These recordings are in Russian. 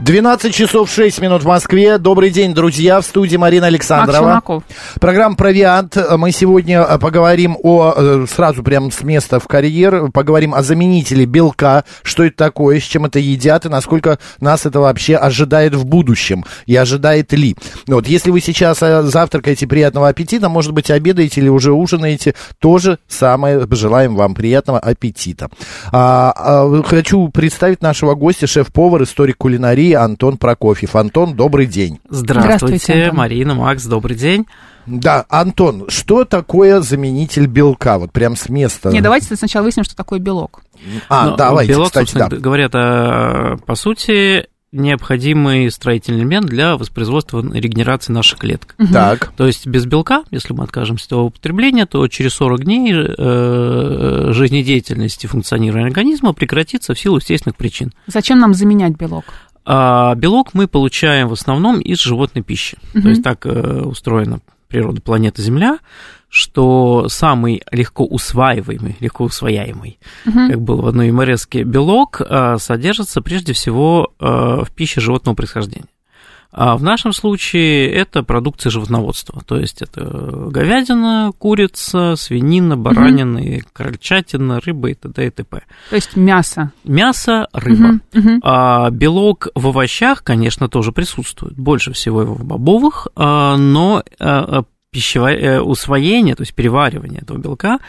12 часов 6 минут в Москве. Добрый день, друзья. В студии Марина Александрова. Программа «Провиант». Мы сегодня э, поговорим о, э, сразу прям с места в карьер, поговорим о заменителе белка, что это такое, с чем это едят и насколько нас это вообще ожидает в будущем и ожидает ли. Вот, если вы сейчас э, завтракаете, приятного аппетита, может быть, обедаете или уже ужинаете, тоже самое желаем вам приятного аппетита. А, а, хочу представить нашего гостя, шеф-повар, историк кулинарии Антон Прокофьев. Антон, добрый день. Здравствуйте, Здравствуйте Марина, Макс, добрый день. Да, Антон, что такое заменитель белка? Вот прям с места. Не, давайте сначала выясним, что такое белок. А, ну, давайте, белок, кстати, да. говорят, по сути, необходимый строительный элемент для воспроизводства регенерации наших клеток. Так. То есть без белка, если мы откажемся от его употребления, то через 40 дней э, жизнедеятельности функционирования организма прекратится в силу естественных причин. Зачем нам заменять белок? А белок мы получаем в основном из животной пищи. Угу. То есть так э, устроена природа планеты Земля, что самый легко усваиваемый, легко усвояемый, угу. как было в одной юмореске, белок э, содержится прежде всего э, в пище животного происхождения. А в нашем случае это продукция животноводства, то есть это говядина, курица, свинина, баранина, угу. крольчатина, рыба и т.д. и т.п. То есть мясо. Мясо, рыба. Угу, угу. А белок в овощах, конечно, тоже присутствует. Больше всего его в бобовых, а, но а, пищевое э, усвоение, то есть переваривание этого белка,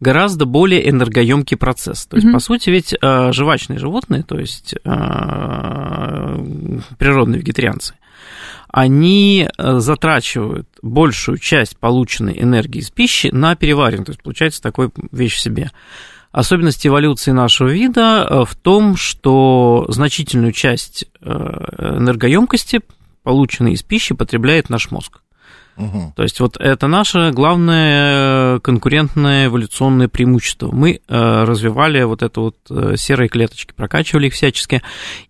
гораздо более энергоемкий процесс. То есть, mm-hmm. по сути, ведь э, жвачные животные, то есть природные вегетарианцы, они э, затрачивают большую часть полученной энергии из пищи на переваривание. То есть получается такой вещь в себе. Особенность эволюции нашего вида э, в том, что значительную часть э, энергоемкости, полученной из пищи, потребляет наш мозг. Угу. То есть вот это наше главное конкурентное эволюционное преимущество. Мы э, развивали вот это вот э, серые клеточки, прокачивали их всячески.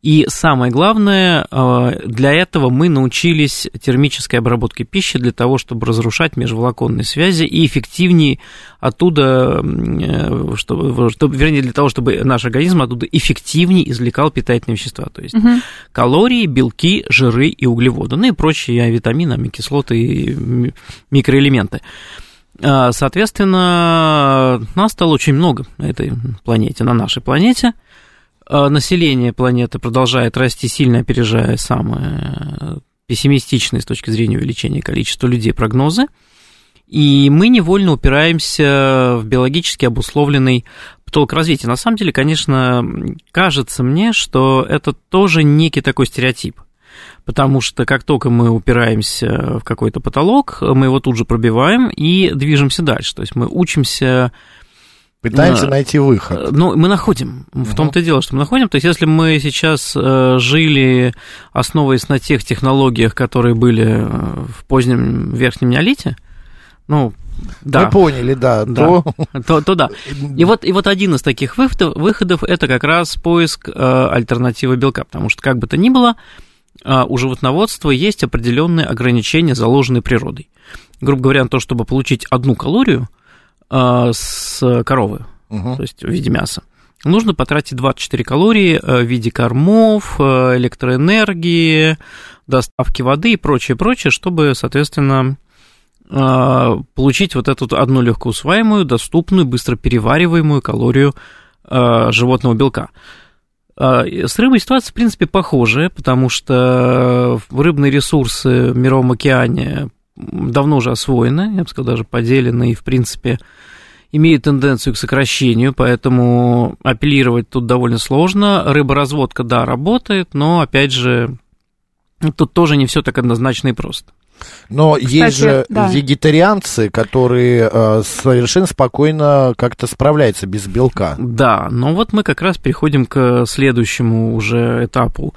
И самое главное, э, для этого мы научились термической обработке пищи для того, чтобы разрушать межволоконные связи и эффективнее оттуда, чтобы, чтобы, вернее, для того, чтобы наш организм оттуда эффективнее извлекал питательные вещества. То есть угу. калории, белки, жиры и углеводы, ну и прочие витамины, аминокислоты и микроэлементы. А, соответственно, нас стало очень много на этой планете, на нашей планете. А, население планеты продолжает расти, сильно опережая самые пессимистичные с точки зрения увеличения количества людей прогнозы. И мы невольно упираемся в биологически обусловленный потолок развития. На самом деле, конечно, кажется мне, что это тоже некий такой стереотип потому что как только мы упираемся в какой-то потолок, мы его тут же пробиваем и движемся дальше. То есть мы учимся Пытаемся найти выход. Ну, мы находим. В uh том-то и дело, что мы находим. То есть, если мы сейчас э, жили, основываясь на тех технологиях, которые были э, в позднем верхнем неолите, ну, да. Мы поняли, да. да. То... То, то да. И вот, и вот один из таких выходов, выходов это как раз поиск э, альтернативы белка, потому что как бы то ни было, у животноводства есть определенные ограничения, заложенные природой. Грубо говоря, на то, чтобы получить одну калорию а, с коровы, угу. то есть в виде мяса, нужно потратить 24 калории а, в виде кормов, электроэнергии, доставки воды и прочее, прочее, чтобы, соответственно, получить вот эту одну легко усваиваемую, доступную, быстро перевариваемую калорию животного белка. А, с рыбой ситуация, в принципе, похожая, потому что рыбные ресурсы в Мировом океане давно уже освоены, я бы сказал, даже поделены, и, в принципе, имеют тенденцию к сокращению, поэтому апеллировать тут довольно сложно. Рыборазводка, да, работает, но, опять же, тут тоже не все так однозначно и просто. Но Кстати, есть же да. вегетарианцы, которые э, совершенно спокойно как-то справляются без белка. Да, но вот мы как раз переходим к следующему уже этапу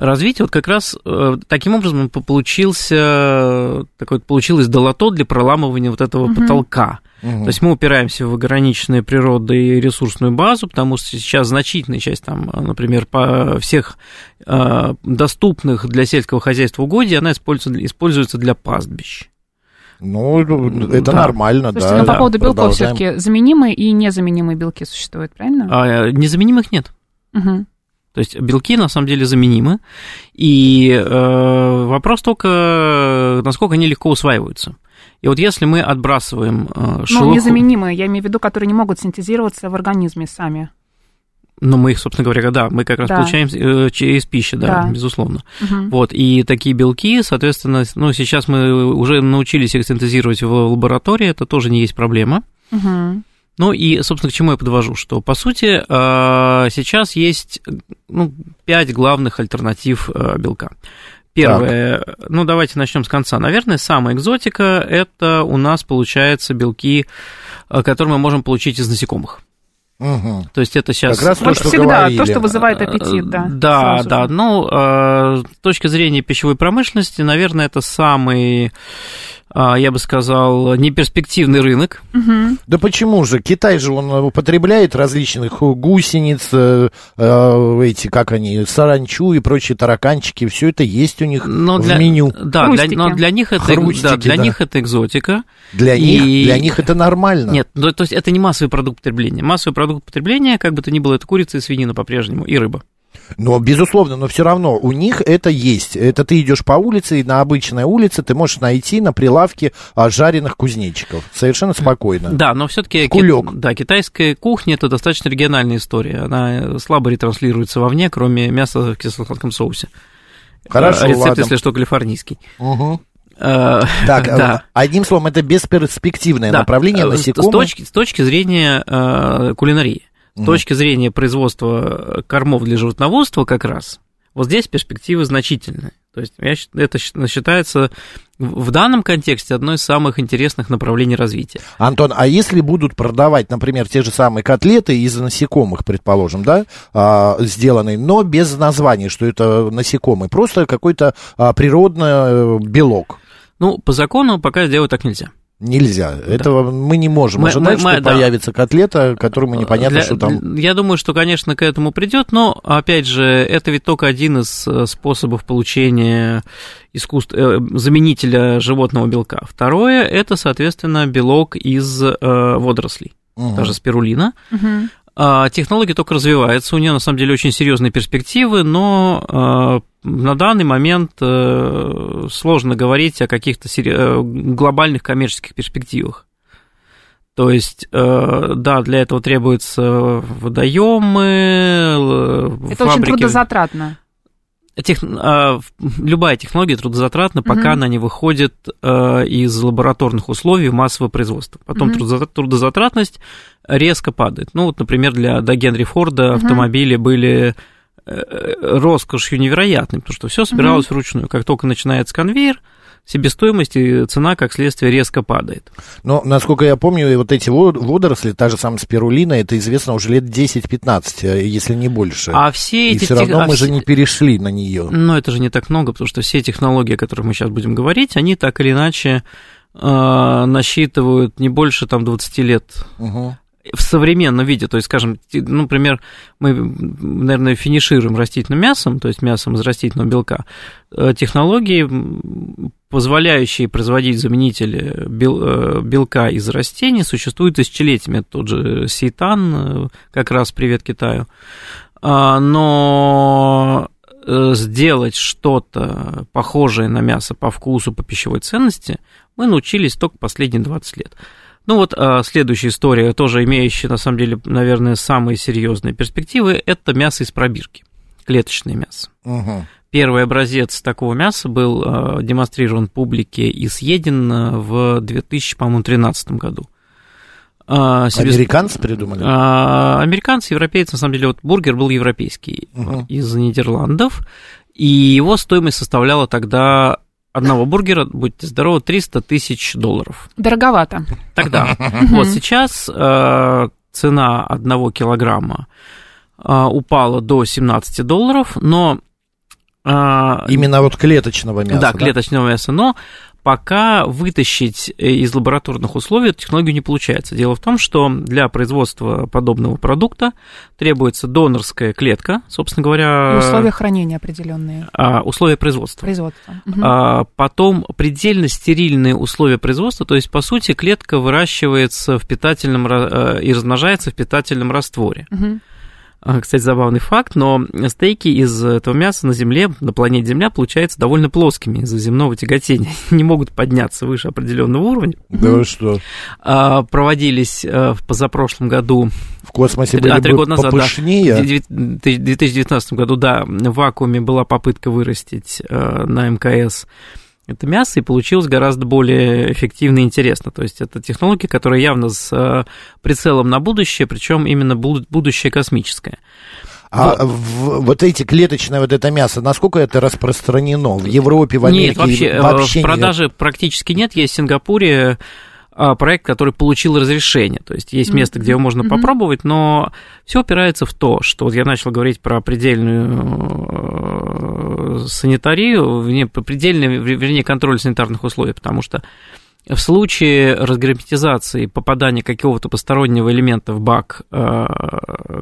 развития, вот как раз э, таким образом получился, такой, получилось долото для проламывания вот этого угу. потолка. Угу. То есть мы упираемся в ограниченную природой и ресурсную базу, потому что сейчас значительная часть, там, например, по всех э, доступных для сельского хозяйства угодий, она используется, используется для пастбищ. Ну, это да. нормально, Слушайте, да. Ну, по поводу белков все-таки заменимые и незаменимые белки существуют, правильно? А, незаменимых нет. Угу. То есть белки на самом деле заменимы, и э, вопрос только, насколько они легко усваиваются. И вот если мы отбрасываем э, шелуху... Ну, незаменимые, я имею в виду, которые не могут синтезироваться в организме сами. Ну, мы их, собственно говоря, да, мы как раз да. получаем э, через пищу, да, да. безусловно. Угу. Вот, и такие белки, соответственно, ну, сейчас мы уже научились их синтезировать в лаборатории, это тоже не есть проблема. Угу. Ну и, собственно, к чему я подвожу, что, по сути, э, сейчас есть ну, пять главных альтернатив э, белка. Первое, так. ну давайте начнем с конца. Наверное, самая экзотика это у нас получается белки, которые мы можем получить из насекомых. Угу. То есть это сейчас... Как раз то, что всегда говорили. то, что вызывает аппетит, да. Да, да. Же. Ну, с точки зрения пищевой промышленности, наверное, это самый я бы сказал, неперспективный рынок. Угу. Да почему же? Китай же он употребляет различных гусениц, э, э, эти, как они, саранчу и прочие тараканчики, все это есть у них но в для, меню. Да, для, но для них это, Хрустики, да, для да. них это экзотика. Для, и... них, для них это нормально. Нет, ну, то есть это не массовый продукт потребления. Массовый продукт потребления, как бы то ни было, это курица и свинина по-прежнему, и рыба. Но, безусловно, но все равно у них это есть. Это ты идешь по улице, и на обычной улице ты можешь найти на прилавке а, жареных кузнечиков. Совершенно спокойно. Да, но все-таки Кулек. да, китайская кухня это достаточно региональная история. Она слабо ретранслируется вовне, кроме мяса в кисло-сладком соусе. Хорошо, Рецепт, ладно. если что, калифорнийский. Угу. Так, да. одним словом, это бесперспективное да. направление насекомых. С точки, с точки зрения э, кулинарии. С точки зрения производства кормов для животноводства как раз, вот здесь перспективы значительные. То есть это считается в данном контексте одно из самых интересных направлений развития. Антон, а если будут продавать, например, те же самые котлеты из насекомых, предположим, да, а, сделанные, но без названия, что это насекомые, просто какой-то а, природный э, белок? Ну, по закону пока сделать так нельзя. Нельзя. Да. Этого мы не можем мы, ожидать, мы, мы, что да. появится котлета, которому непонятно, Для, что там. Я думаю, что, конечно, к этому придет, но, опять же, это ведь только один из э, способов получения искусств... э, заменителя животного белка. Второе это, соответственно, белок из э, водорослей, угу. даже спирулина. Угу. Технология только развивается, у нее на самом деле очень серьезные перспективы, но на данный момент э, сложно говорить о каких-то э, глобальных коммерческих перспективах. То есть, э, да, для этого требуются водоемы, Это фабрики. очень трудозатратно. Тех, любая технология трудозатратна, пока угу. она не выходит из лабораторных условий в массовое производство. Потом угу. трудозатратность резко падает. Ну, вот, например, для до Генри Форда угу. автомобили были роскошью невероятной, потому что все собиралось угу. вручную. Как только начинается конвейер, себестоимость и цена, как следствие, резко падает. Но, насколько я помню, вот эти водоросли, та же самая спирулина, это известно уже лет 10-15, э, если не больше. А все эти... И все равно а мы все... же не перешли на нее. Но это же не так много, потому что все технологии, о которых мы сейчас будем говорить, они так или иначе э, насчитывают не больше там 20 лет. Угу в современном виде, то есть, скажем, ну, например, мы, наверное, финишируем растительным мясом, то есть мясом из растительного белка, э, технологии, позволяющие производить заменители э, белка из растений, существуют тысячелетиями. Тот же сейтан, э, как раз привет Китаю. А, но сделать что-то похожее на мясо по вкусу, по пищевой ценности, мы научились только последние 20 лет. Ну вот а, следующая история, тоже имеющая, на самом деле, наверное, самые серьезные перспективы, это мясо из пробирки, клеточное мясо. Угу. Первый образец такого мяса был а, демонстрирован публике и съеден а, в 2013 году. А, себе... Американцы придумали? А, американцы, европейцы, на самом деле, вот бургер был европейский угу. из Нидерландов, и его стоимость составляла тогда одного бургера, будьте здоровы, 300 тысяч долларов. Дороговато. Тогда. Вот сейчас э, цена одного килограмма э, упала до 17 долларов, но А, Именно вот клеточного мяса. Да, да, клеточного мяса. Но пока вытащить э, из лабораторных условий эту технологию не получается. Дело в том, что для производства подобного продукта требуется донорская клетка, собственно говоря. И условия хранения определенные. А, условия производства. Производства. А, потом предельно стерильные условия производства, то есть, по сути, клетка выращивается в питательном э, и размножается в питательном растворе. Угу. А, кстати, забавный факт, но стейки из этого мяса на Земле, на планете Земля, получаются довольно плоскими из-за земного тяготения. Не могут подняться выше определенного уровня. Да что? А, проводились э, в позапрошлом году... В космосе были а, три года назад, попышнее. Да, в 2019 году, да, в вакууме была попытка вырастить э, на МКС это мясо, и получилось гораздо более эффективно и интересно. То есть это технология, которая явно с э, прицелом на будущее, причем именно будущее космическое. А вот. В, вот эти клеточное вот это мясо, насколько это распространено в Европе, в Америке? Нет, вообще, э, вообще в продаже нет. практически нет. Есть в Сингапуре проект, который получил разрешение. То есть есть место, где его можно mm-hmm. попробовать, но все опирается в то, что вот я начал говорить про предельную э, санитарию, предельный, вернее, контроль санитарных условий, потому что в случае разгерметизации попадания какого-то постороннего элемента в бак, э,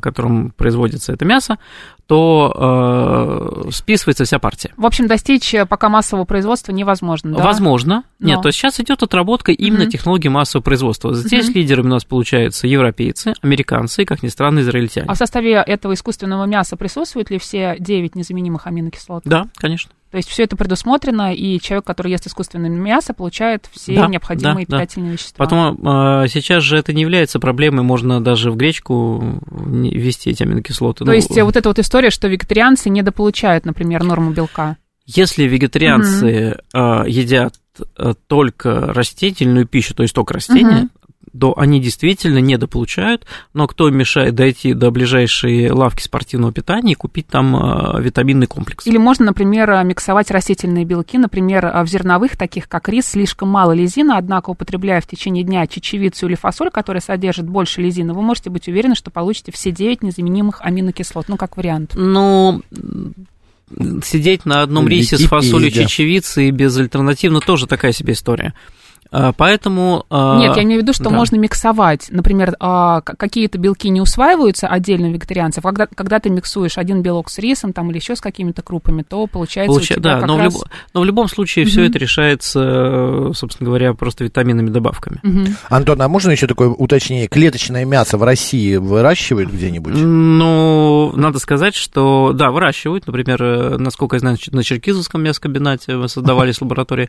которым производится это мясо, то э, списывается вся партия. В общем, достичь пока массового производства невозможно, да? Возможно. Но. Нет, то есть сейчас идет отработка именно угу. технологии массового производства. Здесь угу. лидерами у нас получаются европейцы, американцы и, как ни странно, израильтяне. А в составе этого искусственного мяса присутствуют ли все 9 незаменимых аминокислот? Да, конечно. То есть все это предусмотрено, и человек, который ест искусственное мясо, получает все да, необходимые да, питательные да. вещества. Потом а, сейчас же это не является проблемой, можно даже в гречку ввести эти аминокислоты. То ну, есть вот эта вот история, что вегетарианцы недополучают, например, норму белка. Если вегетарианцы угу. едят э, только растительную пищу, то есть только растения, то они действительно недополучают, но кто мешает дойти до ближайшей лавки спортивного питания и купить там э, витаминный комплекс? Или можно, например, миксовать растительные белки, например, в зерновых, таких как рис, слишком мало лизина, однако употребляя в течение дня чечевицу или фасоль, которая содержит больше лизина, вы можете быть уверены, что получите все 9 незаменимых аминокислот, ну, как вариант. Ну, сидеть на одном рисе с фасолью чечевицы и безальтернативно тоже такая себе история. А, поэтому... А, Нет, я имею в виду, что да. можно миксовать. Например, а, какие-то белки не усваиваются отдельно у вегетарианцев. Когда, когда ты миксуешь один белок с рисом там, или еще с какими-то крупами, то получается Получа... у тебя да, но, раз... в люб... но в любом случае угу. все это решается, собственно говоря, просто витаминными добавками. Угу. Антон, а можно еще такое уточнение? Клеточное мясо в России выращивают где-нибудь? Ну, надо сказать, что да, выращивают. Например, э, насколько я знаю, на Черкизовском мясокомбинате создавались лаборатории.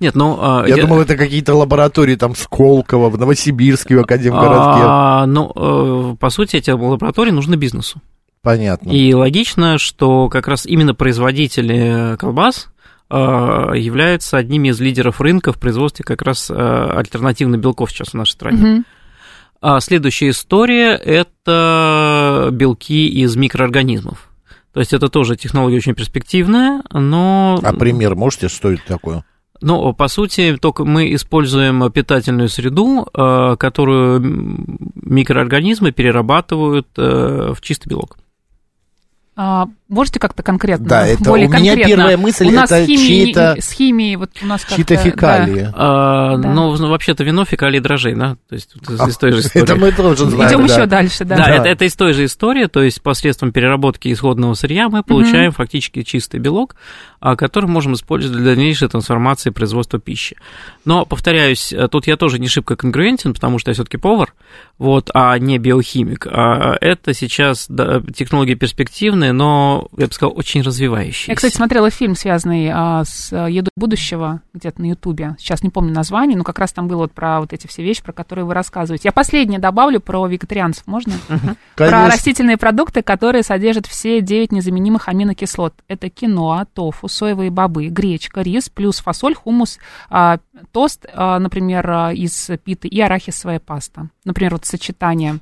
Нет, ну... Я, я думал, это какие какие-то лаборатории там Сколково, в Новосибирске, в Академгородке? А, ну, э, по сути, эти лаборатории нужны бизнесу. Понятно. И логично, что как раз именно производители колбас э, являются одними из лидеров рынка в производстве как раз э, альтернативных белков сейчас в нашей стране. Угу. А следующая история – это белки из микроорганизмов. То есть это тоже технология очень перспективная, но... А пример можете, что это такое? Ну, по сути, только мы используем питательную среду, э, которую микроорганизмы перерабатывают э, в чистый белок. А, можете как-то конкретно? Да, это более у меня конкретно? первая мысль, у нас это химии, чьи-то... С химией вот у нас Чьи-то фекалии. Да. А, да. Ну, вообще-то вино, фекалии, дрожжей, да? То есть а, из той же истории. Это мы тоже знаем, Идем да. еще дальше, да. Да, да. Это, это из той же истории, то есть посредством переработки исходного сырья мы получаем угу. фактически чистый белок, а, который можем использовать для дальнейшей трансформации производства пищи. Но, повторяюсь, э, тут я тоже не шибко конгруентен, потому что я все-таки повар, вот, а не биохимик. А это сейчас да, технологии перспективные, но, я бы сказал, очень развивающиеся. Я, кстати, смотрела фильм, связанный а, с э, едой будущего, где-то на Ютубе. Сейчас не помню название, но как раз там было вот про вот эти все вещи, про которые вы рассказываете. Я последнее добавлю про вегетарианцев, можно? Про растительные продукты, которые содержат все 9 незаменимых аминокислот. Это киноа, тофу, соевые бобы, гречка, рис, плюс фасоль, хумус, а, тост, а, например, а, из питы и арахисовая паста. Например, вот сочетание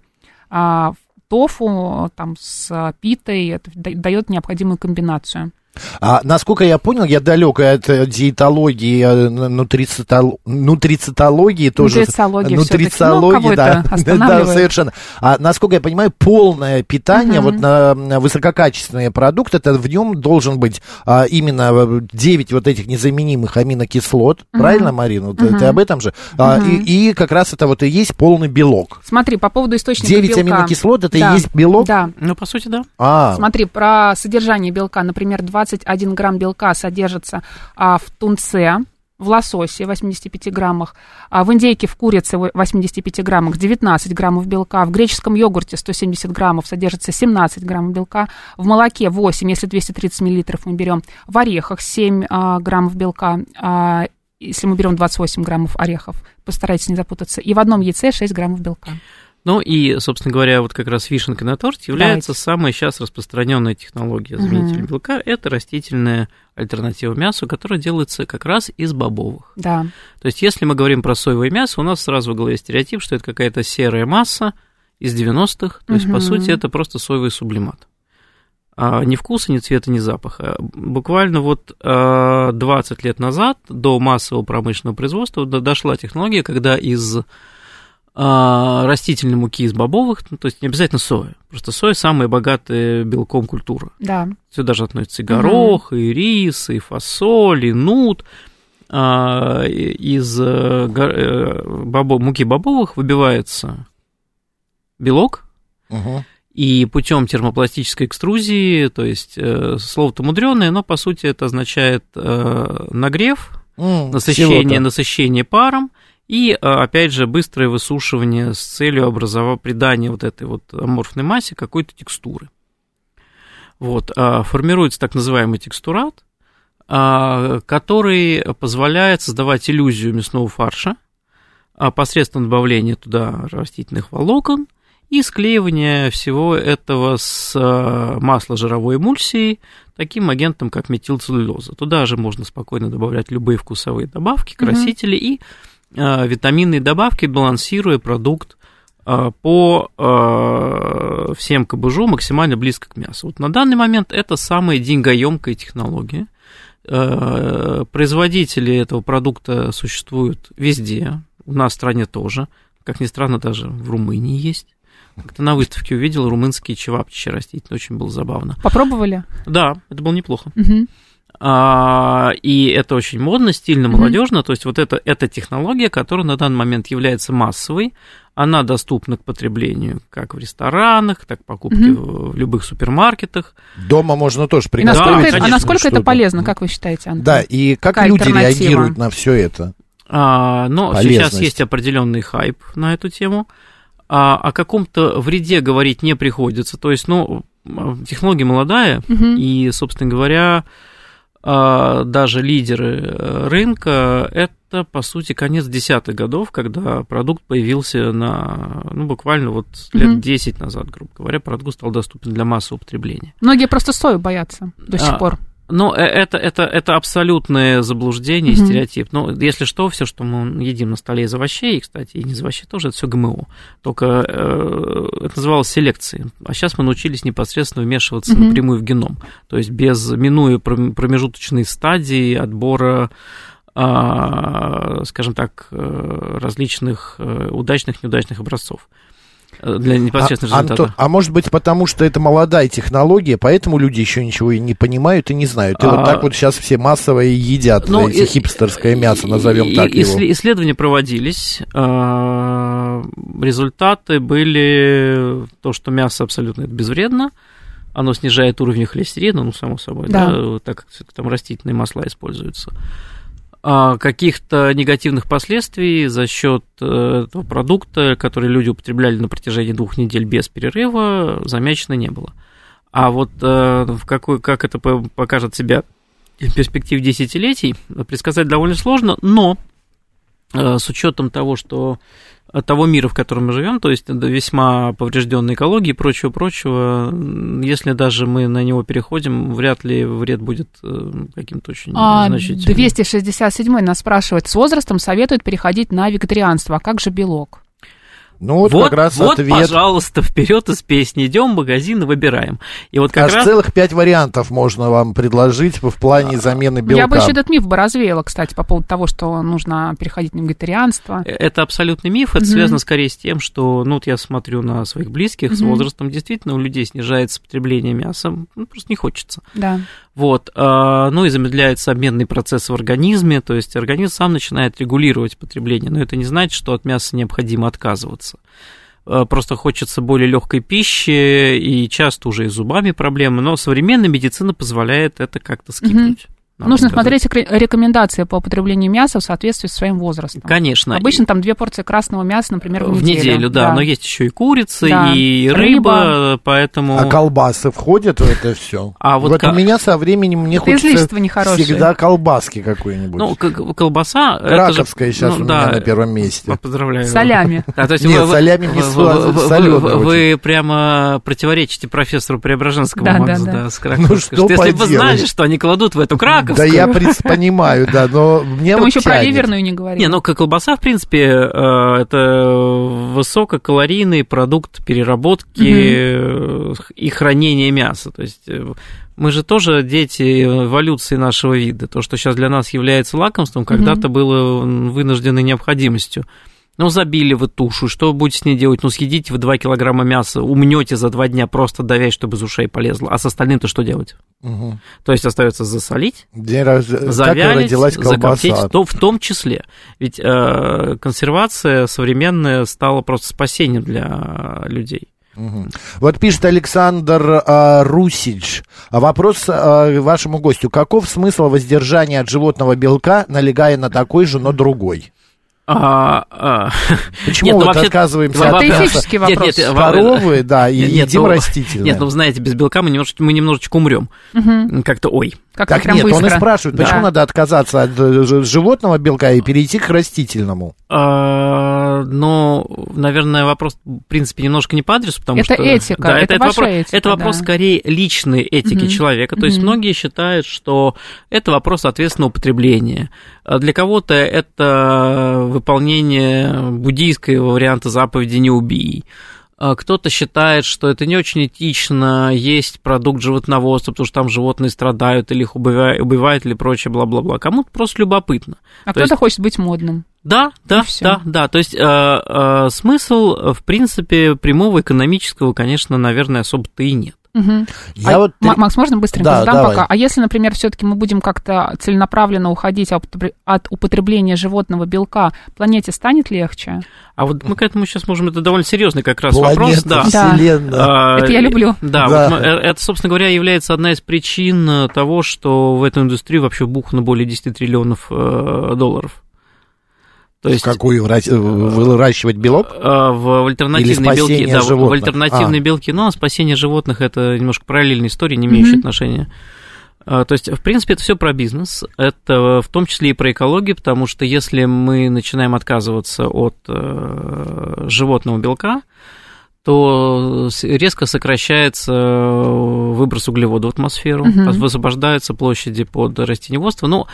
тофу там, с питой это дает необходимую комбинацию. А насколько я понял, я далек от э, диетологии, э, нутрицитол... нутрицитологии тоже. Нутрицология, нутрицологии, ну, да, да, совершенно. А насколько я понимаю, полное питание, угу. вот на высококачественные продукты, это в нем должен быть а, именно 9 вот этих незаменимых аминокислот, угу. правильно, Марина? Угу. Ты, об этом же? Угу. А, и, и как раз это вот и есть полный белок. Смотри, по поводу источника 9 белка. аминокислот, это да. и есть белок? Да. Ну, по сути, да. А. Смотри, про содержание белка, например, 2 21 грамм белка содержится а, в тунце, в лососе 85 граммах, а в индейке в курице 85 граммах 19 граммов белка, в греческом йогурте 170 граммов содержится 17 граммов белка, в молоке 8, если 230 миллилитров мы берем, в орехах 7 а, граммов белка, а, если мы берем 28 граммов орехов, постарайтесь не запутаться, и в одном яйце 6 граммов белка. Ну и, собственно говоря, вот как раз вишенкой на торте является Давайте. самая сейчас распространенная технология заменителя угу. белка. Это растительная альтернатива мясу, которая делается как раз из бобовых. Да. То есть, если мы говорим про соевое мясо, у нас сразу в голове стереотип, что это какая-то серая масса из 90-х. То есть, угу. по сути, это просто соевый сублимат. А, ни вкуса, ни цвета, ни запаха. Буквально вот 20 а, лет назад до массового промышленного производства дошла технология, когда из растительной муки из бобовых, ну, то есть не обязательно соя. Просто соя самая богатая белком культура. Да. Сюда же относятся и горох, угу. и рис, и фасоль, и нут. А, из э, э, бобо, муки бобовых выбивается белок, угу. и путем термопластической экструзии, то есть э, слово-то мудреное, но по сути это означает нагрев, насыщение, насыщение паром, и, а, опять же, быстрое высушивание с целью образования, придания вот этой вот аморфной массе какой-то текстуры. Вот, а, формируется так называемый текстурат, а, который позволяет создавать иллюзию мясного фарша посредством добавления туда растительных волокон и склеивания всего этого с масла жировой эмульсией таким агентом, как метилцеллюлоза. Туда же можно спокойно добавлять любые вкусовые добавки, красители mm-hmm. и витаминные добавки, балансируя продукт э, по э, всем КБЖУ максимально близко к мясу. Вот на данный момент это самая деньгоемкая технология. Производители этого продукта существуют везде, у нас в стране тоже. Как ни странно, даже в Румынии есть. Как-то на выставке увидел румынские чевапчичи растительные, очень было забавно. Попробовали? Да, это было неплохо. Угу. А, и это очень модно, стильно, молодежно. Mm-hmm. То есть вот это, это технология, которая на данный момент является массовой. Она доступна к потреблению как в ресторанах, так и покупке mm-hmm. в, любых супермаркетах. Дома можно тоже приготовить. Насколько это, а насколько это полезно, как вы считаете, Антон? Да, и как Какая люди реагируют на все это? А, но сейчас есть определенный хайп на эту тему. А, о каком-то вреде говорить не приходится. То есть, ну, технология молодая, mm-hmm. и, собственно говоря, даже лидеры э, рынка, это, по сути, конец десятых годов, когда продукт появился на, ну, буквально вот лет. 10 назад, грубо говоря, продукт стал доступен для массового потребления. Многие просто сою боятся до сих а, пор. Ну, э, это, это, это абсолютное заблуждение, mm-hmm. стереотип. Ну, если что, все, что мы едим на столе из овощей, кстати, и не из овощей тоже, это все ГМО. Только э, это называлось селекцией. А сейчас мы научились непосредственно вмешиваться mm-hmm. напрямую в геном. То есть без, минуя промежуточные стадии отбора а, скажем так, э, различных удачных, неудачных образцов для непосредственного а, результата. Антон, а может быть потому, что это молодая технология, поэтому люди еще ничего и не понимают и не знают. И а, вот так вот сейчас все массово и едят ну, эти и, хипстерское мясо, назовем и, так и, его. Исследования проводились, а, результаты были то, что мясо абсолютно безвредно, оно снижает уровень холестерина, ну, само собой, да. Да, так как там растительные масла используются. А, каких-то негативных последствий за счет э, этого продукта, который люди употребляли на протяжении двух недель без перерыва, замечено не было. А вот э, в какой, как это покажет себя в перспективе десятилетий, предсказать довольно сложно, но э, с учетом того, что того мира, в котором мы живем, то есть весьма поврежденной экологии и прочего-прочего, если даже мы на него переходим, вряд ли вред будет э, каким-то очень а, значительным. 267 нас спрашивает, с возрастом советуют переходить на вегетарианство, а как же белок? Ну вот, вот как раз вот, ответ. пожалуйста, вперед из песни. Идем в магазин и выбираем. И вот как Аж раз... целых пять вариантов можно вам предложить в плане замены белка. Я бы еще этот миф бы развеяла, кстати, по поводу того, что нужно переходить на вегетарианство. Э, это абсолютный миф. Это mm-hmm. связано скорее с тем, что, ну вот я смотрю на своих близких mm-hmm. с возрастом, действительно у людей снижается потребление мяса, ну, просто не хочется. Да. Вот, а, ну и замедляется обменный процесс в организме, то есть организм сам начинает регулировать потребление, но это не значит, что от мяса необходимо отказываться. Э, просто хочется более легкой пищи, и часто уже и зубами проблемы, но современная медицина позволяет это как-то скипнуть. Угу. Нужно сказать. смотреть рекомендации по употреблению мяса в соответствии с своим возрастом. Конечно. Обычно там две порции красного мяса, например, в, в неделю. неделю, да, да. Но есть еще и курица, да. и рыба, рыба, поэтому... А колбасы входят в это все? А вот, вот у меня со временем мне это хочется всегда колбаски какой-нибудь. Ну, колбаса... Краковская же, сейчас ну, у да, меня на первом месте. Поздравляю. Солями. То есть Нет, вы, солями не соленые. Вы прямо противоречите профессору Преображенскому, да, Макс, да, да. с Ну, что Если бы вы знали, что они кладут в эту Краковскую да я понимаю, да, но мне вот еще про ливерную не говорили. Не, ну как колбаса, в принципе, э, это высококалорийный продукт переработки и хранения мяса. То есть э, мы же тоже дети эволюции нашего вида. То, что сейчас для нас является лакомством, когда-то было вынужденной необходимостью. Ну, забили вы тушу, что вы будете с ней делать? Ну, съедите вы 2 килограмма мяса, умнете за 2 дня, просто давясь, чтобы из ушей полезло. А с остальным-то что делать? Угу. То есть остается засолить, День раз... завялить, закоптить, то, в том числе. Ведь э, консервация современная стала просто спасением для людей. Угу. Вот пишет Александр э, Русич. Вопрос э, вашему гостю. Каков смысл воздержания от животного белка, налегая на такой же, но другой? А, а. Почему нет, ну, вообще, отказываемся от этический вопрос. Нет, нет, коровы, да, и нет, едим ну, растительное? Нет, ну, знаете, без белка мы немножечко, мы немножечко умрем. Угу. Как-то, ой. Как так нет, быстро. он и спрашивает, да. почему надо отказаться от э, животного белка и перейти к растительному? А, ну, наверное, вопрос, в принципе, немножко не по адресу, потому это что... Этика, да, это, это, вопрос, этика, это вопрос да. скорее личной этики угу. человека. То угу. есть многие считают, что это вопрос ответственного употребления. А для кого-то это выполнение буддийского варианта заповеди «не убий». А кто-то считает, что это не очень этично есть продукт животноводства, потому что там животные страдают или их убивают, убивают или прочее, бла-бла-бла. Кому-то просто любопытно. А кто-то есть... хочет быть модным. Да, да, да, да. То есть э, э, смысл, в принципе, прямого экономического, конечно, наверное, особо-то и нет. Угу. Я а, вот... Макс, можно быстренько да, задам давай. пока? А если, например, все-таки мы будем как-то целенаправленно уходить от употребления животного белка, планете станет легче? А вот мы к этому сейчас можем, это довольно серьезный как раз Планета, вопрос. Да. Вселенная. А, это я люблю. Да, да. Вот, это, собственно говоря, является одна из причин того, что в эту индустрию вообще бухано более 10 триллионов э, долларов. То есть, Какую выращивать белок? А, в, в альтернативные белки. Да, животных. в альтернативные а. белки. Но спасение животных это немножко параллельная история, не имеющая mm-hmm. отношения. А, то есть, в принципе, это все про бизнес, это в том числе и про экологию, потому что если мы начинаем отказываться от э, животного белка, то резко сокращается выброс углеводов в атмосферу, угу. высвобождаются площади под растениеводство. Но,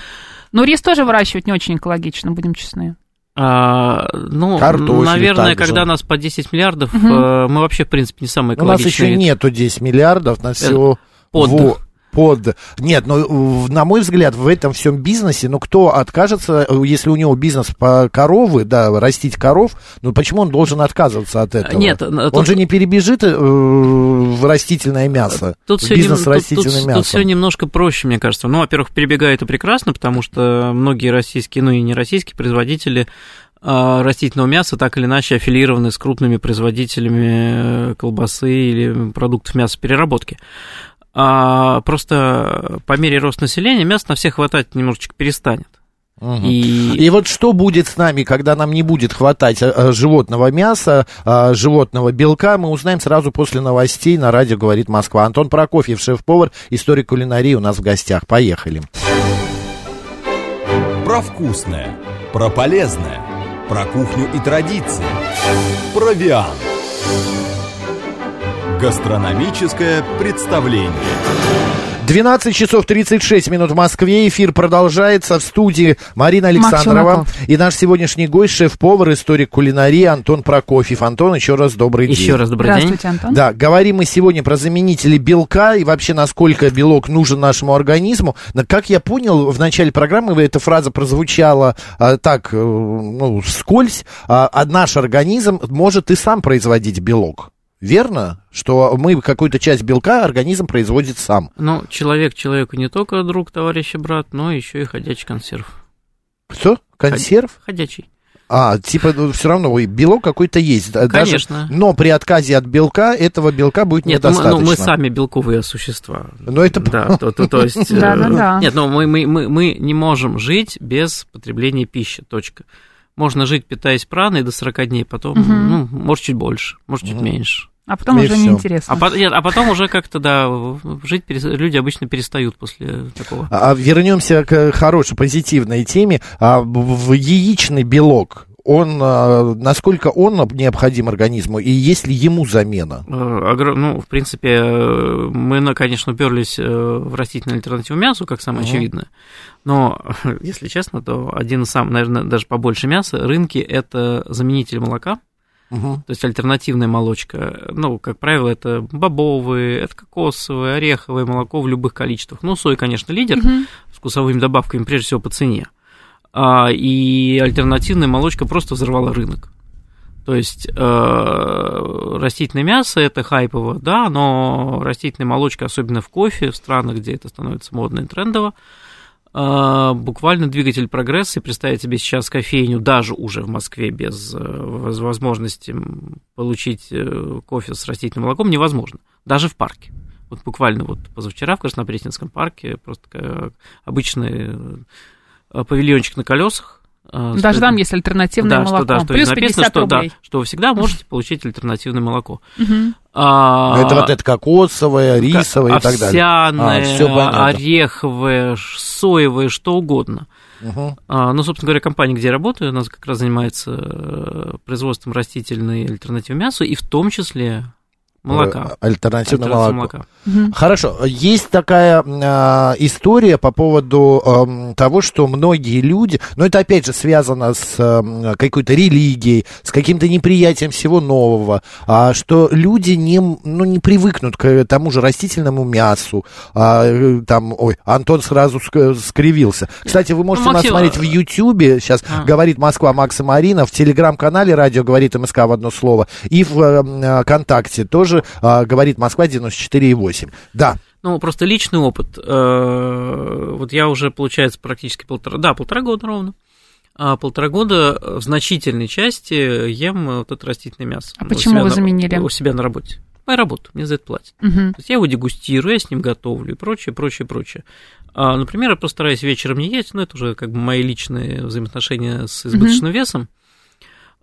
но рис тоже выращивать не очень экологично, будем честны. А, ну, Картофель наверное, также. когда нас по 10 миллиардов, угу. мы вообще, в принципе, не самые экологичные. У нас еще нету 10 миллиардов, на всего... Под. Под... Нет, ну, на мой взгляд, в этом всем бизнесе, ну, кто откажется, если у него бизнес по коровы, да, растить коров, ну, почему он должен отказываться от этого? Нет, он тут... же не перебежит э, в растительное мясо, тут в бизнес нем... растительным тут, мясом. Тут все немножко проще, мне кажется. Ну, во-первых, перебегает и прекрасно, потому что многие российские, ну, и не российские производители а, растительного мяса так или иначе аффилированы с крупными производителями э, колбасы или продуктов мясопереработки а просто по мере роста населения мяса на всех хватать немножечко перестанет. Угу. И... и вот что будет с нами, когда нам не будет хватать а, животного мяса, а, животного белка, мы узнаем сразу после новостей на радио «Говорит Москва». Антон Прокофьев, шеф-повар, историк кулинарии у нас в гостях. Поехали. Про вкусное, про полезное, про кухню и традиции, про виан. Гастрономическое представление. 12 часов 36 минут в Москве. Эфир продолжается в студии Марина Александрова. И наш сегодняшний гость, шеф-повар, историк кулинарии Антон Прокофьев. Антон, еще раз добрый еще день. Еще раз добрый Здравствуйте, день. Антон. Да, говорим мы сегодня про заменители белка и вообще насколько белок нужен нашему организму. Но, как я понял, в начале программы эта фраза прозвучала а, так, э, ну, вскользь. А, а наш организм может и сам производить белок. Верно, что мы какую-то часть белка организм производит сам. Ну, человек человеку не только друг, товарищ и брат, но еще и ходячий консерв. Что? Консерв? Ходячий. А, типа, ну, все равно белок какой-то есть. Конечно. Даже, но при отказе от белка этого белка будет Нет, недостаточно. Нет, ну, мы сами белковые существа. Но это... Да, то, то, то есть... Да, да, да. Нет, но мы, мы, мы, мы не можем жить без потребления пищи, точка. Можно жить, питаясь праной до 40 дней, потом, угу. ну, может, чуть больше, может, чуть угу. меньше. А потом и уже неинтересно. А, нет, а потом уже как-то, да, жить люди обычно перестают после такого. А, вернемся к хорошей, позитивной теме. А, в яичный белок он, а, насколько он необходим организму, и есть ли ему замена? Э, ну, в принципе, мы, конечно, уперлись э, в растительную альтернативу мясу, как самое uh-huh. очевидное, но, если честно, то один из самых, наверное, даже побольше мяса, рынки – это заменитель молока, Угу. То есть альтернативная молочка, ну, как правило, это бобовые, это кокосовое, ореховое молоко в любых количествах. Ну, соя, конечно, лидер угу. с вкусовыми добавками, прежде всего по цене. А, и альтернативная молочка просто взорвала рынок. То есть э, растительное мясо это хайпово, да, но растительная молочка, особенно в кофе, в странах, где это становится модно и трендово, а, буквально двигатель прогресса. И представить себе сейчас кофейню даже уже в Москве без э, возможности получить э, кофе с растительным молоком невозможно. Даже в парке. Вот буквально вот позавчера в Краснопресненском парке просто обычный э, павильончик на колесах, а, Даже там есть альтернативное да, молоко. Что, да, что Плюс написано, 50 что, рублей. Да, что вы всегда можете получить альтернативное молоко. А, это вот это кокосовое, рисовое и так далее. Овсяное, а, ореховое, соевое, что угодно. Угу. А, ну, собственно говоря, компания, где я работаю, она как раз занимается э, производством растительной альтернативы мясу, и в том числе Молока. Э, альтернативное молоко. молока. Угу. Хорошо. Есть такая э, история по поводу э, того, что многие люди, но это опять же связано с э, какой-то религией, с каким-то неприятием всего нового, э, что люди не, ну, не привыкнут к тому же растительному мясу. Э, там, ой, Антон сразу скривился. Кстати, вы можете ну, Максим... нас смотреть в Ютьюбе. Сейчас а. говорит Москва Макса Марина, в телеграм-канале радио говорит МСК в одно слово, и в э, ВКонтакте тоже тоже а, говорит Москва 94,8. Да. Ну, просто личный опыт. Э, вот я уже, получается, практически полтора, да, полтора года ровно. А полтора года в значительной части ем вот это растительное мясо. А почему вы заменили? у себя на работе. Моя работа, мне за это платят. Угу. То есть я его дегустирую, я с ним готовлю и прочее, прочее, прочее. А, например, я просто стараюсь вечером не есть, но это уже как бы мои личные взаимоотношения с избыточным угу. весом.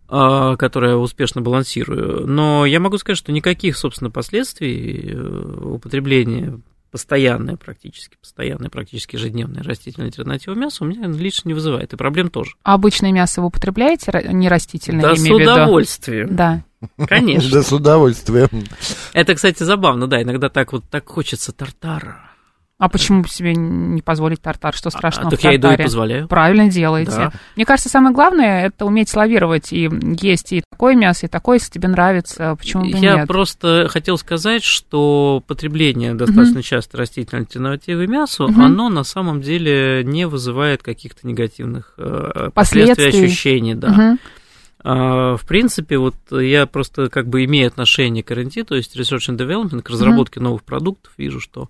А, которое я успешно балансирую. Но я могу сказать, что никаких, собственно, последствий э, употребления постоянное, практически постоянное, практически ежедневное растительное альтернатива мяса у меня лично не вызывает, и проблем тоже. А обычное мясо вы употребляете, не растительное? Да, с удовольствием. Да. Конечно. Да, с удовольствием. Это, кстати, забавно, да, иногда так вот так хочется тартара. А почему себе не позволить тартар? Что страшного а, так в тартаре? я иду и позволяю. Правильно делаете. Да. Мне кажется, самое главное это уметь лавировать и есть и такое мясо, и такое, если тебе нравится. Почему бы я нет? просто хотел сказать, что потребление достаточно mm-hmm. часто растительной альтернативы мясу, mm-hmm. оно на самом деле не вызывает каких-то негативных э, последствий, ощущений, да. Mm-hmm. В принципе, вот я просто как бы имею отношение к R&D, то есть Research and Development, к разработке mm-hmm. новых продуктов, вижу, что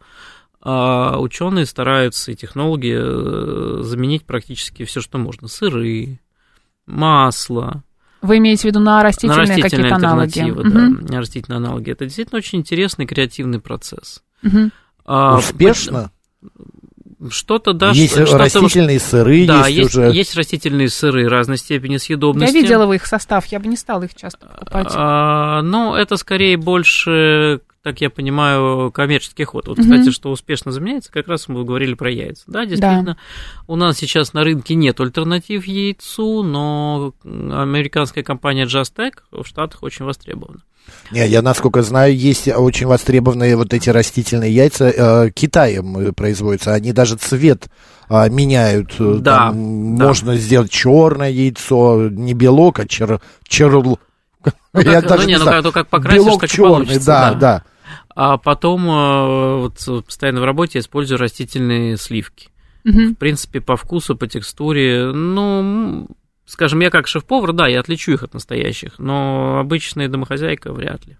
а ученые стараются и технологи э, заменить практически все, что можно. Сыры, масло. Вы имеете в виду на растительные, на растительные какие-то аналоги? Да, угу. на растительные аналоги. Это действительно очень интересный креативный процесс. Угу. А, Успешно? Что-то, да. Есть что растительные сыры, да, есть, есть уже... есть растительные сыры разной степени съедобности. Я видела их состав, я бы не стала их часто покупать. А, ну, это скорее больше так я понимаю, коммерческий ход. Вот, кстати, mm-hmm. что успешно заменяется, как раз мы говорили про яйца. Да, действительно, да. у нас сейчас на рынке нет альтернатив яйцу, но американская компания Just Egg в Штатах очень востребована. Не, я, насколько знаю, есть очень востребованные вот эти растительные яйца. Э, Китаем производятся. Они даже цвет э, меняют. Да, Там да. Можно сделать черное яйцо, не белок, а чер, черл. Ну, я как, даже ну, не, не ну, как, как покрасишь, белок так черный, да, да. да. А потом э, вот, постоянно в работе использую растительные сливки. Угу. В принципе, по вкусу, по текстуре, ну, скажем, я как шеф-повар, да, я отличу их от настоящих, но обычная домохозяйка вряд ли.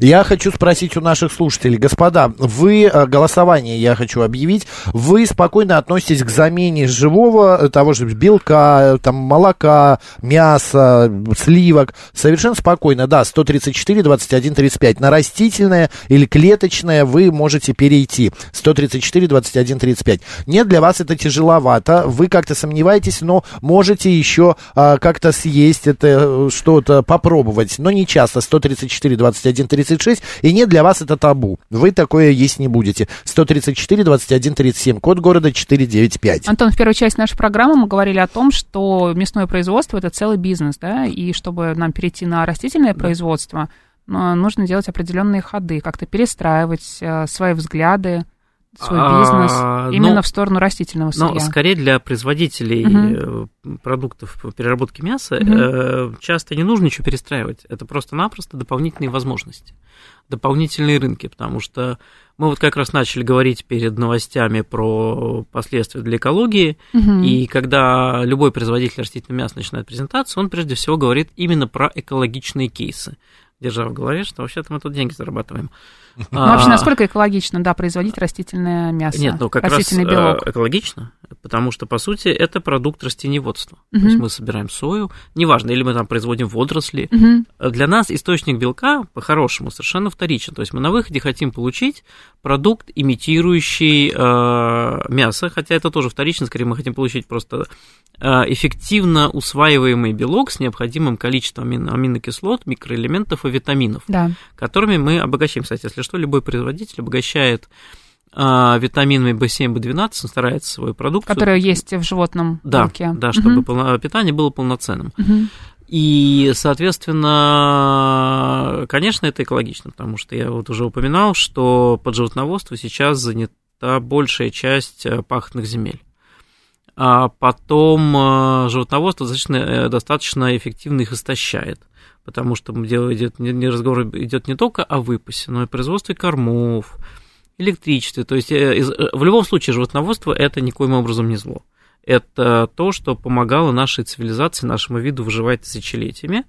Я хочу спросить у наших слушателей, господа, вы, э, голосование я хочу объявить, вы спокойно относитесь к замене живого, э, того же белка, там, молока, мяса, сливок, совершенно спокойно, да, 134, 21, 35, на растительное или клеточное вы можете перейти, 134, 21, 35. Нет, для вас это тяжеловато, вы как-то сомневаетесь, но можете еще а, как-то съесть это, э, что-то попробовать, но не часто, 134, 21 36, и нет, для вас это табу. Вы такое есть не будете. 134 21 37, код города 495. Антон, в первой части нашей программы мы говорили о том, что мясное производство это целый бизнес, да, и чтобы нам перейти на растительное да. производство, нужно делать определенные ходы, как-то перестраивать э, свои взгляды, свой бизнес а, именно ну, в сторону растительного сырья? Ну, скорее для производителей угу. продуктов переработки мяса угу. часто не нужно ничего перестраивать. Это просто-напросто дополнительные возможности, дополнительные рынки, потому что мы вот как раз начали говорить перед новостями про последствия для экологии, угу. и когда любой производитель растительного мяса начинает презентацию, он прежде всего говорит именно про экологичные кейсы, держа в голове, что вообще-то мы тут деньги зарабатываем. Ну, вообще, насколько экологично, да, производить растительное мясо? Нет, ну как раз э, белок? экологично, потому что, по сути, это продукт растениеводства. Угу. То есть мы собираем сою, неважно, или мы там производим водоросли. Угу. Для нас источник белка, по-хорошему, совершенно вторичен. То есть мы на выходе хотим получить продукт, имитирующий э, мясо, хотя это тоже вторично, скорее мы хотим получить просто э, эффективно усваиваемый белок с необходимым количеством амино- аминокислот, микроэлементов и витаминов, да. которыми мы обогащаем. Кстати, если что, любой производитель обогащает а, витаминами B7, B12, он старается свой продукт. Который есть в животном да, белке. Да, чтобы угу. питание было полноценным. Угу. И, соответственно, конечно, это экологично, потому что я вот уже упоминал, что под животноводство сейчас занята большая часть э, пахотных земель. А потом э, животноводство достаточно, э, достаточно эффективно их истощает потому что дело идет, не, разговор идет не только о выпасе, но и о производстве кормов, электричестве. То есть э, в любом случае животноводство это никоим образом не зло. Это то, что помогало нашей цивилизации, нашему виду выживать тысячелетиями.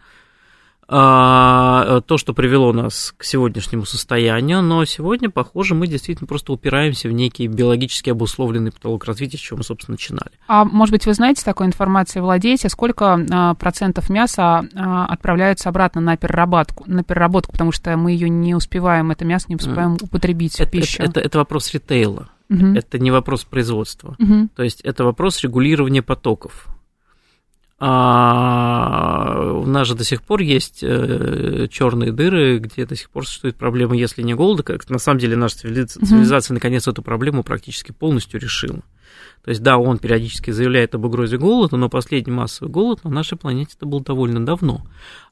А, то, что привело нас к сегодняшнему состоянию, но сегодня, похоже, мы действительно просто упираемся в некий биологически обусловленный потолок развития, с чего мы, собственно, начинали. А может быть, вы знаете такой информацией, владеете, сколько а, процентов мяса а, отправляются обратно на переработку, на переработку, потому что мы ее не успеваем, это мясо не успеваем mm. употребить это, в пищу? Это, это, это вопрос ритейла, uh это не вопрос производства, uh то есть это вопрос регулирования потоков. А у нас же до сих пор есть э, черные дыры, где до сих пор существует проблема, если не голода, как на самом деле наша цивилизация, цивилизация наконец эту проблему практически полностью решила. То есть, да, он периодически заявляет об угрозе голода, но последний массовый голод на нашей планете это был довольно давно.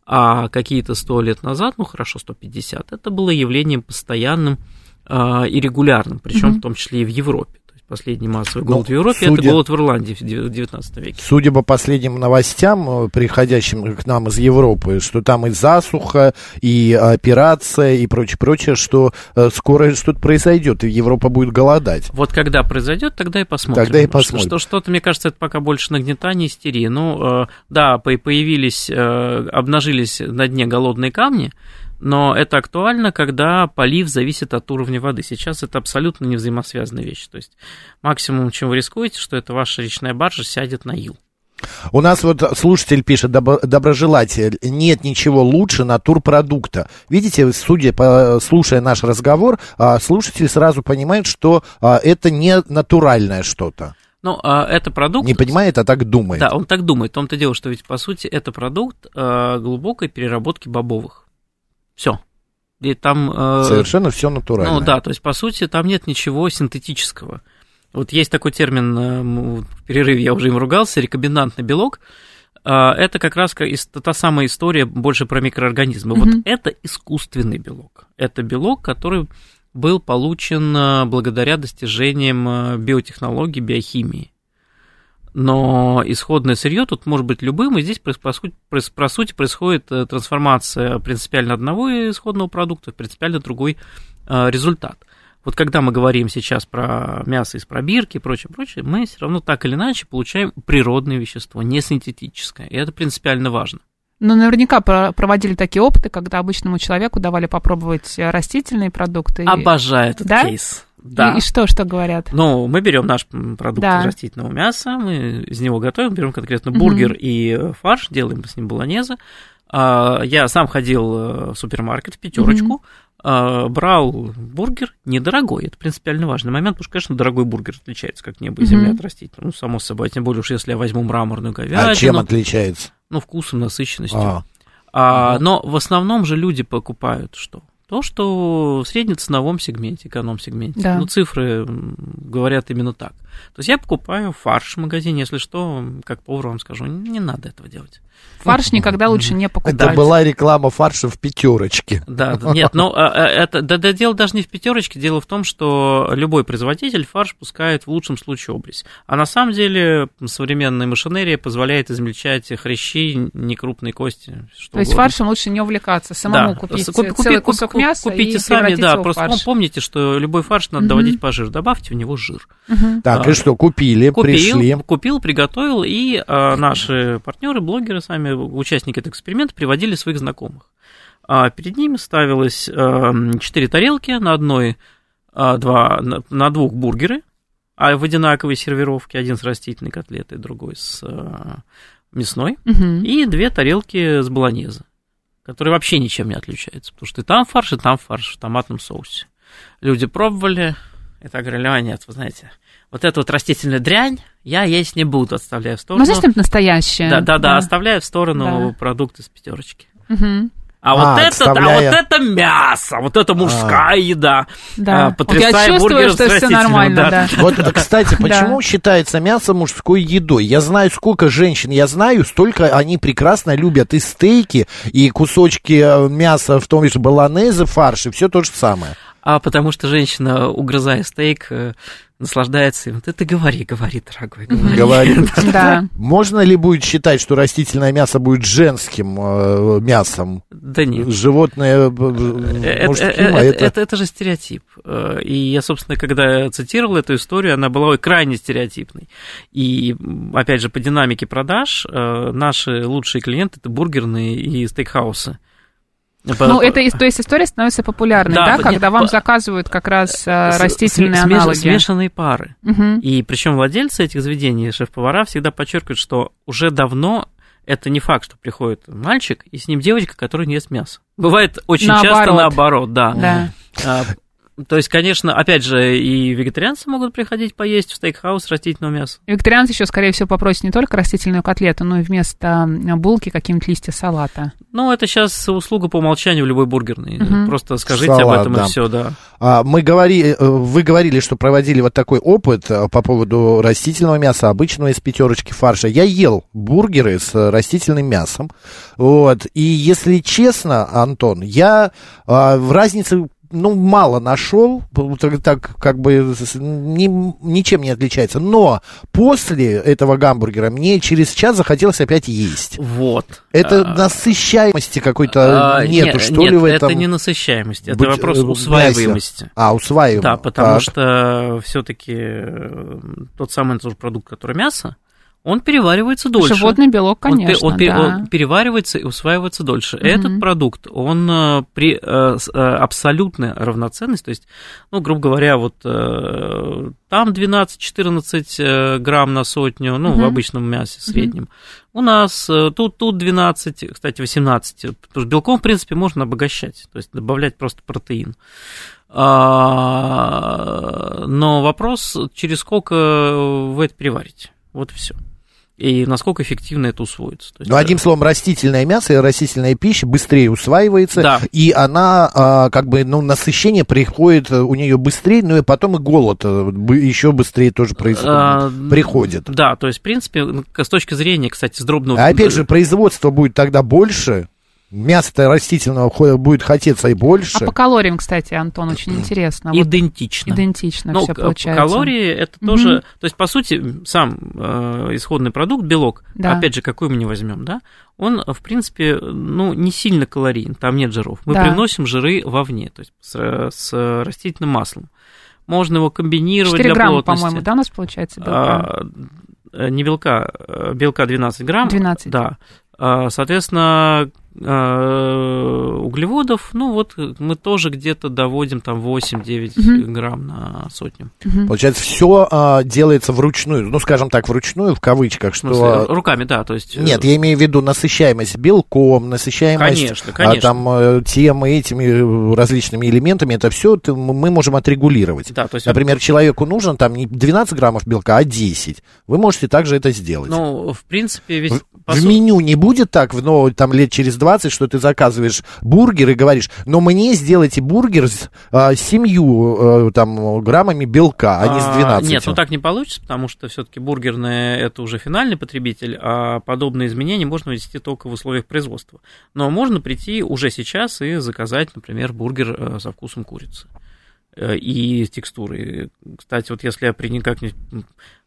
А какие-то сто лет назад, ну хорошо, 150, это было явлением постоянным э, и регулярным, причем mm в том числе и в Европе последний массовый ну, голод ну, в Европе, судя, это голод в Ирландии в 19 веке. Судя по последним новостям, э, приходящим к нам из Европы, что там и засуха, и операция, и прочее, прочее, что э, скоро что-то произойдет, и Европа будет голодать. Вот когда произойдет, тогда и посмотрим. Тогда и посмотрим. Что, что-то, мне кажется, это пока больше нагнетание истерии. Ну, э, да, появились, обнажились на дне голодные камни, но это актуально, когда полив зависит от уровня воды. Сейчас это абсолютно не взаимосвязанная вещь. То есть максимум, чем вы рискуете, что это ваша речная баржа сядет на ил. У нас вот слушатель пишет, доброжелатель, нет ничего лучше натурпродукта. Видите, судя по, слушая наш разговор, а, слушатель сразу понимает, что а, это не натуральное что-то. Ну, а, это продукт... Не понимает, а так думает. Да, он так думает. В том-то дело, что ведь, по сути, это продукт глубокой переработки бобовых. Все. И там, Совершенно все натурально. Ну да, то есть, по сути, там нет ничего синтетического. Вот есть такой термин, в перерыве я уже им ругался, рекомбинантный белок. Это как раз та самая история больше про микроорганизмы. Mm-hmm. Вот это искусственный белок. Это белок, который был получен благодаря достижениям биотехнологий, биохимии но исходное сырье тут может быть любым, и здесь, по сути, происходит э, трансформация принципиально одного исходного продукта в принципиально другой э, результат. Вот когда мы говорим сейчас про мясо из пробирки и прочее, прочее, мы все равно так или иначе получаем природное вещество, не синтетическое, и это принципиально важно. Но наверняка проводили такие опыты, когда обычному человеку давали попробовать э, растительные продукты. Обожаю этот да? кейс. Да. И, и что, что говорят? Ну, мы берем наш продукт да. из растительного мяса, мы из него готовим, берем конкретно бургер угу. и фарш, делаем с ним болонеза. А, я сам ходил э, в супермаркет в пятерочку, угу. брал бургер недорогой, это принципиально важный момент, потому что, конечно, дорогой бургер отличается как небо и земля угу. от растительного, ну, само собой, тем более уж если я возьму мраморную говядину. А чем отличается? Ну, вкусом, насыщенностью. А. А, но в основном же люди покупают что? То, что в среднеценовом сегменте, эконом-сегменте. Да. Ну, цифры говорят именно так. То есть я покупаю фарш в магазине, если что, как повар вам скажу, не надо этого делать. Фарш никогда лучше не покупать. Это была реклама фарша в пятерочке. Да, нет, но а, а, это да, да, дело даже не в пятерочке, дело в том, что любой производитель фарш пускает в лучшем случае обрез. А на самом деле современная машинерия позволяет измельчать хрящи, некрупные кости. Что То есть фаршем лучше не увлекаться, самому да. купить Купи, целый кусок куп, мяса Купите и сами, да, просто фарш. помните, что любой фарш надо угу. доводить по жиру, добавьте в него жир. Угу. Так, а, и что, купили, купил, пришли? Купил, приготовил, и а, наши партнеры, блогеры сами участники этого эксперимента приводили своих знакомых. А перед ними ставилось эм, четыре тарелки, на одной а, два, на двух бургеры, а в одинаковой сервировке, один с растительной котлетой, другой с э, мясной, угу. и две тарелки с болонеза, которые вообще ничем не отличаются, потому что и там фарш, и там фарш в томатном соусе. Люди пробовали, так говорили, а нет, вы знаете, вот эту вот растительную дрянь я есть не буду, отставляю в сторону. Ну, знаешь, настоящее. Да, да, да, да, оставляю в сторону да. продукты с пятерочки. Угу. А, а, вот это, а вот это мясо, вот это мужская а. еда. Да. А, потрясая я чувствую, что все нормально, да. да. Вот, кстати, почему считается мясо мужской едой? Я знаю, сколько женщин я знаю, столько они прекрасно любят и стейки, и кусочки э, мяса, в том же баланезе, фарш, и все то же самое. А потому что женщина, угрызая стейк, э, наслаждается им. Ты, ты говори, говори, дорогой, говори. Говори. Да. Можно ли будет считать, что растительное мясо будет женским э, мясом? Да нет. Животное э, мужским, это, а это... Это, это же стереотип. И я, собственно, когда цитировал эту историю, она была крайне стереотипной. И, опять же, по динамике продаж наши лучшие клиенты – это бургерные и стейкхаусы. Ну, это, то есть история становится популярной, да, да когда нет, вам заказывают как раз э, растительные смеш, аналоги. Смешанные пары. Угу. И причем владельцы этих заведений, шеф-повара, всегда подчеркивают, что уже давно это не факт, что приходит мальчик, и с ним девочка, которая не ест мясо. Бывает очень наоборот. часто наоборот, да. да. То есть, конечно, опять же, и вегетарианцы могут приходить поесть в стейкхаус растительного мяса. Вегетарианцы еще, скорее всего, попросят не только растительную котлету, но и вместо булки какие-нибудь листья салата. Ну, это сейчас услуга по умолчанию в любой бургерной. Угу. Просто скажите Салат, об этом да. и все, да. А, мы говорили, э, вы говорили, что проводили вот такой опыт э, по поводу растительного мяса, обычного из пятерочки фарша. Я ел бургеры с растительным мясом. Вот. И если честно, Антон, я а, в разнице ну, мало нашел, так, как бы ни, ничем не отличается. Но после этого гамбургера мне через час захотелось опять есть. Вот. Это а, насыщаемости какой-то а, нету, нет, что нет, ли, в этом? это не насыщаемость, это Будь, вопрос э, усваиваемости. А, усваиваемости. Да, потому так. что все-таки э, тот самый тот же продукт, который мясо, он переваривается дольше. Животный белок, конечно, он, он, да. он переваривается и усваивается дольше. Угу. Этот продукт, он э, при э, э, абсолютной равноценности, то есть, ну, грубо говоря, вот там 12-14 грамм на сотню, ну, угу. в обычном мясе среднем. Угу. У нас тут, тут 12, кстати, 18, потому что белком, в принципе, можно обогащать, то есть добавлять просто протеин. А, но вопрос, через сколько вы это переварите. Вот и все. И насколько эффективно это усвоится. есть, ну, одним словом, растительное мясо и растительная пища быстрее усваивается, да. и она, а, как бы, ну, насыщение приходит у нее быстрее, ну, и потом и голод э, еще быстрее тоже происходит, а, приходит. Да, то есть, в принципе, с точки зрения, кстати, с дробного... А опять же, производство будет тогда больше, мясо растительного будет хотеться и больше. А по калориям, кстати, Антон, очень интересно. Идентично. Вот идентично ну, все получается. Калории это угу. тоже, то есть по сути сам э, исходный продукт белок, да. опять же какой мы не возьмем, да, он в принципе ну не сильно калорийен, там нет жиров. Мы да. приносим жиры вовне, то есть с, с растительным маслом. Можно его комбинировать 4 для грамма, по-моему, да, у нас получается белка? А, э, не белка, э, белка 12 грамм. 12. Да. А, соответственно, углеводов, ну вот мы тоже где-то доводим там 8-9 угу. грамм на сотню. Угу. Получается, все а, делается вручную, ну скажем так, вручную в кавычках, что... Смысле, руками, да, то есть... Нет, я имею в виду насыщаемость белком, насыщаемость... Конечно, конечно. А, там э, тем этими различными элементами, это все мы можем отрегулировать. Да, то есть... Например, человеку нужно там не 12 граммов белка, а 10. Вы можете также это сделать. Ну, в принципе, ведь... В, в меню не будет так, но там лет через 20, что ты заказываешь бургер и говоришь, но мне сделайте бургер с а, семью а, там, граммами белка, а не с 12. А, нет, ну так не получится, потому что все-таки бургерные это уже финальный потребитель, а подобные изменения можно ввести только в условиях производства. Но можно прийти уже сейчас и заказать, например, бургер э, со вкусом курицы э, и текстуры. Кстати, вот если я при никак-нибудь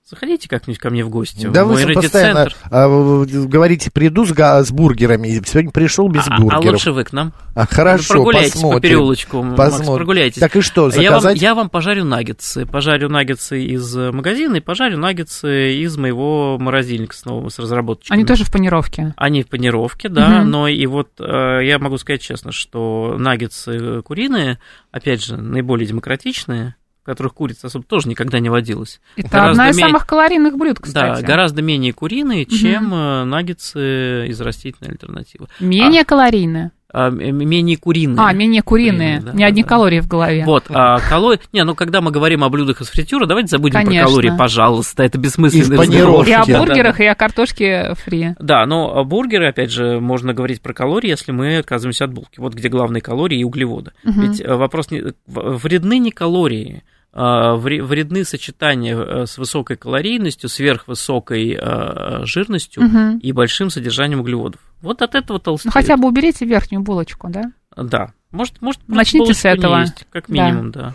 Заходите как-нибудь ко мне в гости. Да в вы постоянно а, говорите, приду с, с бургерами. Сегодня пришел без а, бургеров. А лучше вы к нам. А, хорошо, прогуляйтесь посмотрим. по переулочку, посмотрим. Макс, прогуляйтесь. Так и что, заказать? Я вам, я вам пожарю наггетсы. Пожарю наггетсы из магазина и пожарю наггетсы из моего морозильника с новым, с разработчиком. Они тоже в панировке? Они в панировке, да. Угу. Но и вот э, я могу сказать честно, что наггетсы куриные, опять же, наиболее демократичные которых курица особо тоже никогда не водилась. Это гораздо одна из менее... самых калорийных блюд, кстати. Да, гораздо менее куриные, чем угу. наггетсы из растительной альтернативы. Менее а... калорийные? А, менее куриные. А, менее куриные. куриные да, не одни да. калории в голове. Вот, а калории... Не, ну когда мы говорим о блюдах из фритюра, давайте забудем Конечно. про калории, пожалуйста. Это бессмысленный разговор. И о бургерах, да, да. и о картошке фри. Да, но бургеры, опять же, можно говорить про калории, если мы отказываемся от булки. Вот где главные калории и углеводы. Угу. Ведь э, вопрос не... Вредны не калории, вредны сочетания э, с высокой калорийностью, сверхвысокой э, жирностью угу. и большим содержанием углеводов. Вот от этого толстеет. Ну хотя бы уберите верхнюю булочку, да? Да. Может, может Начните с этого. Есть, как минимум, да.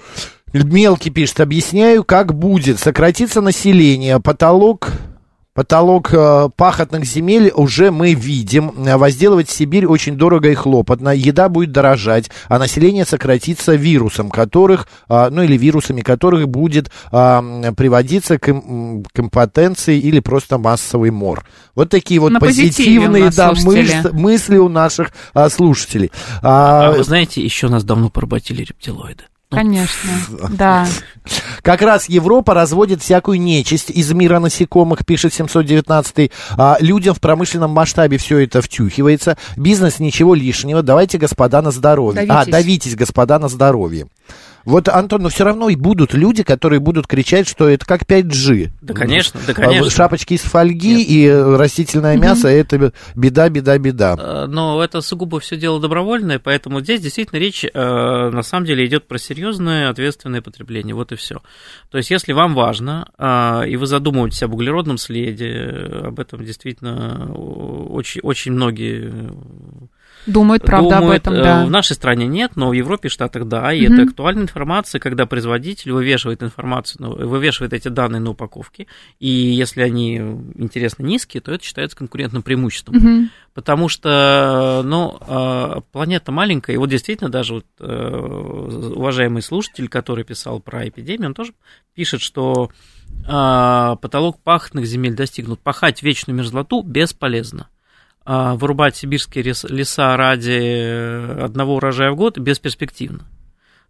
да. Мелкий пишет, объясняю, как будет. Сократится население, потолок Потолок э, пахотных земель уже мы видим. Возделывать Сибирь очень дорого и хлопотно. Еда будет дорожать, а население сократится вирусом, которых, э, ну или вирусами которых будет э, приводиться к, к импотенции или просто массовый мор. Вот такие вот На позитивные да, мысли, мысли у наших а, слушателей. А, а вы знаете, еще нас давно поработили рептилоиды. Конечно, да. Как раз Европа разводит всякую нечисть из мира насекомых, пишет 719 а, Людям в промышленном масштабе все это втюхивается. Бизнес ничего лишнего. Давайте, господа, на здоровье. Давитесь. А, давитесь, господа, на здоровье. Вот, Антон, но все равно и будут люди, которые будут кричать, что это как 5G. Да, конечно, да, конечно. Шапочки из фольги Нет. и растительное мясо, mm это беда, беда, беда. Э, но это сугубо все дело добровольное, поэтому здесь действительно речь, э, на самом деле, идет про серьезное ответственное потребление, вот и все. То есть, если вам важно, э, и вы задумываетесь об углеродном следе, об этом действительно очень, очень многие Думают, правда, Думают, об этом, да. В нашей стране нет, но в Европе Штатах да, и угу. это актуальная информация, когда производитель вывешивает информацию, ну, вывешивает эти данные на упаковке, и если они, интересно, низкие, то это считается конкурентным преимуществом. Угу. Потому что, ну, а, планета маленькая, и вот действительно даже вот э, уважаемый слушатель, который писал про эпидемию, он тоже пишет, что а, потолок пахотных земель достигнут. Пахать вечную мерзлоту бесполезно. А, вырубать сибирские леса ради одного урожая в год бесперспективно.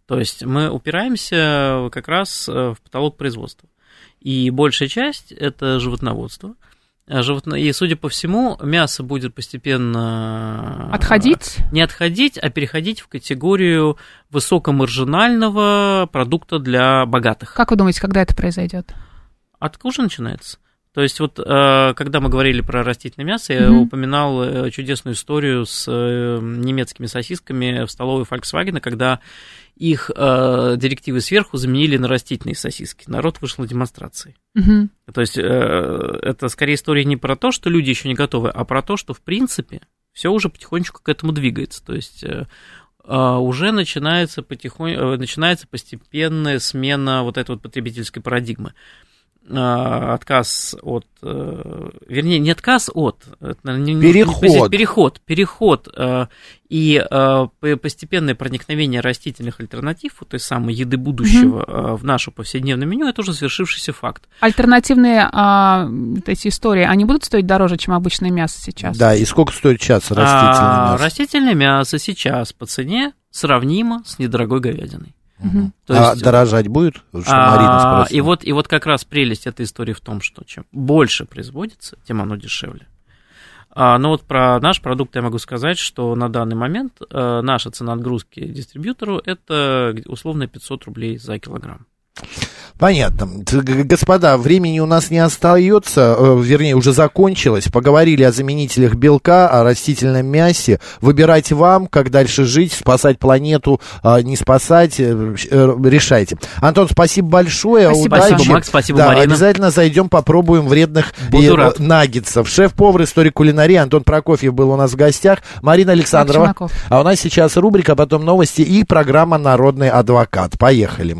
То есть мы упираемся как раз э, в потолок производства. И большая часть это животноводство. А и, судя по всему, мясо будет постепенно... Отходить? Не отходить, а переходить в категорию высокомаржинального продукта для богатых. Как вы думаете, когда это произойдет? Откуда начинается? То есть вот когда мы говорили про растительное мясо, я mm-hmm. упоминал чудесную историю с немецкими сосисками в столовой Volkswagen, когда их э, директивы сверху заменили на растительные сосиски. Народ вышел на демонстрации. Угу. То есть э, это скорее история не про то, что люди еще не готовы, а про то, что в принципе все уже потихонечку к этому двигается. То есть э, э уже начинается, потихонь, э, начинается постепенная смена вот этой вот потребительской парадигмы. А, отказ от, э, вернее, не отказ от, переход, переход, переход э, и э, постепенное проникновение растительных альтернатив, вот той самой еды будущего угу. в наше повседневное меню, это уже свершившийся факт. Альтернативные а, эти истории, они будут стоить дороже, чем обычное мясо сейчас? Да, и сколько стоит сейчас растительное а, мясо? Растительное мясо сейчас по цене сравнимо с недорогой говядиной. Угу. То а есть, дорожать будет? А, и, вот, и вот как раз прелесть этой истории в том, что чем больше производится, тем оно дешевле. А, но вот про наш продукт я могу сказать, что на данный момент а, наша цена отгрузки дистрибьютору это условно 500 рублей за килограмм. Понятно. Господа, времени у нас не остается, э, вернее, уже закончилось. Поговорили о заменителях белка, о растительном мясе. Выбирать вам, как дальше жить, спасать планету, а, не спасать, э, э, решайте. Антон, спасибо большое. Спасибо, Удачи. спасибо Макс, спасибо, да, Марина. Обязательно зайдем, попробуем вредных Буду наггетсов. Шеф-повар истории кулинарии Антон Прокофьев был у нас в гостях. Марина Александрова. А у нас сейчас рубрика, потом новости и программа «Народный адвокат». Поехали.